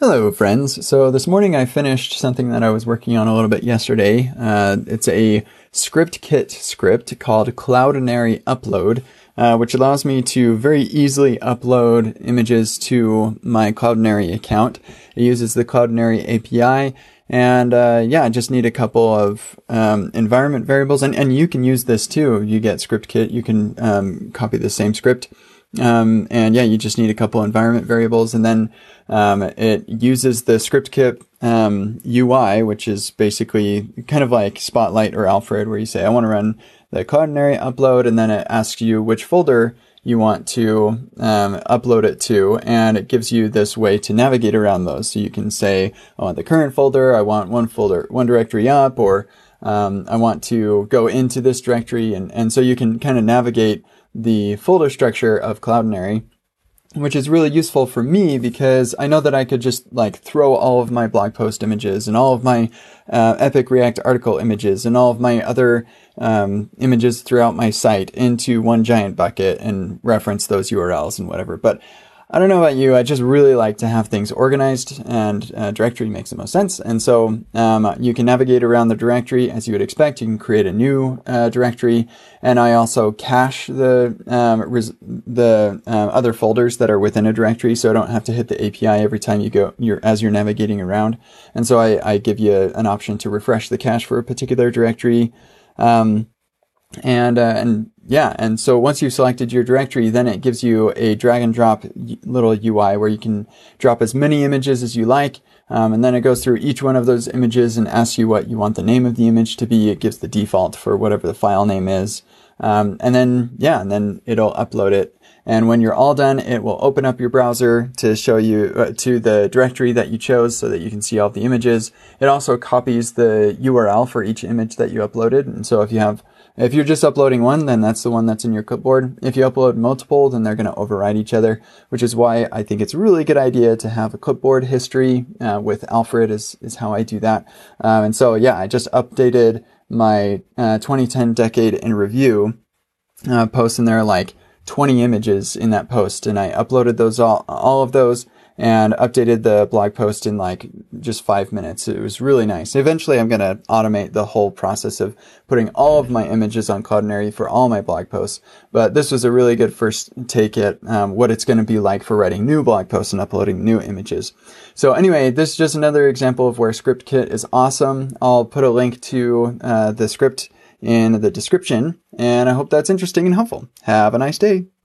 Hello, friends. So this morning I finished something that I was working on a little bit yesterday. Uh, it's a ScriptKit script called Cloudinary Upload, uh, which allows me to very easily upload images to my Cloudinary account. It uses the Cloudinary API. And uh, yeah, I just need a couple of um, environment variables, and, and you can use this too. You get ScriptKit, you can um, copy the same script um, and yeah, you just need a couple environment variables and then um, it uses the ScriptKit um, UI, which is basically kind of like Spotlight or Alfred, where you say, I want to run the Cloudinary upload, and then it asks you which folder you want to um, upload it to, and it gives you this way to navigate around those. So you can say, I want the current folder, I want one folder, one directory up, or um, I want to go into this directory, and, and so you can kind of navigate the folder structure of Cloudinary, which is really useful for me because I know that I could just like throw all of my blog post images and all of my uh, Epic React article images and all of my other um, images throughout my site into one giant bucket and reference those URLs and whatever. But I don't know about you. I just really like to have things organized, and uh, directory makes the most sense. And so um, you can navigate around the directory as you would expect. You can create a new uh, directory, and I also cache the um, res- the uh, other folders that are within a directory, so I don't have to hit the API every time you go you're, as you're navigating around. And so I, I give you an option to refresh the cache for a particular directory. Um, and uh, and yeah, and so once you've selected your directory, then it gives you a drag and drop little UI where you can drop as many images as you like. Um, and then it goes through each one of those images and asks you what you want the name of the image to be. It gives the default for whatever the file name is. Um, and then, yeah, and then it'll upload it. And when you're all done, it will open up your browser to show you uh, to the directory that you chose so that you can see all the images. It also copies the URL for each image that you uploaded. And so if you have if you're just uploading one, then that's the one that's in your clipboard. If you upload multiple, then they're going to override each other, which is why I think it's a really good idea to have a clipboard history uh, with Alfred is, is how I do that. Um, and so, yeah, I just updated my uh, 2010 decade in review uh, post and there are like 20 images in that post and I uploaded those all, all of those and updated the blog post in like just five minutes. It was really nice. Eventually, I'm going to automate the whole process of putting all of my images on Cloudinary for all my blog posts. But this was a really good first take at um, what it's going to be like for writing new blog posts and uploading new images. So anyway, this is just another example of where ScriptKit is awesome. I'll put a link to uh, the script in the description, and I hope that's interesting and helpful. Have a nice day.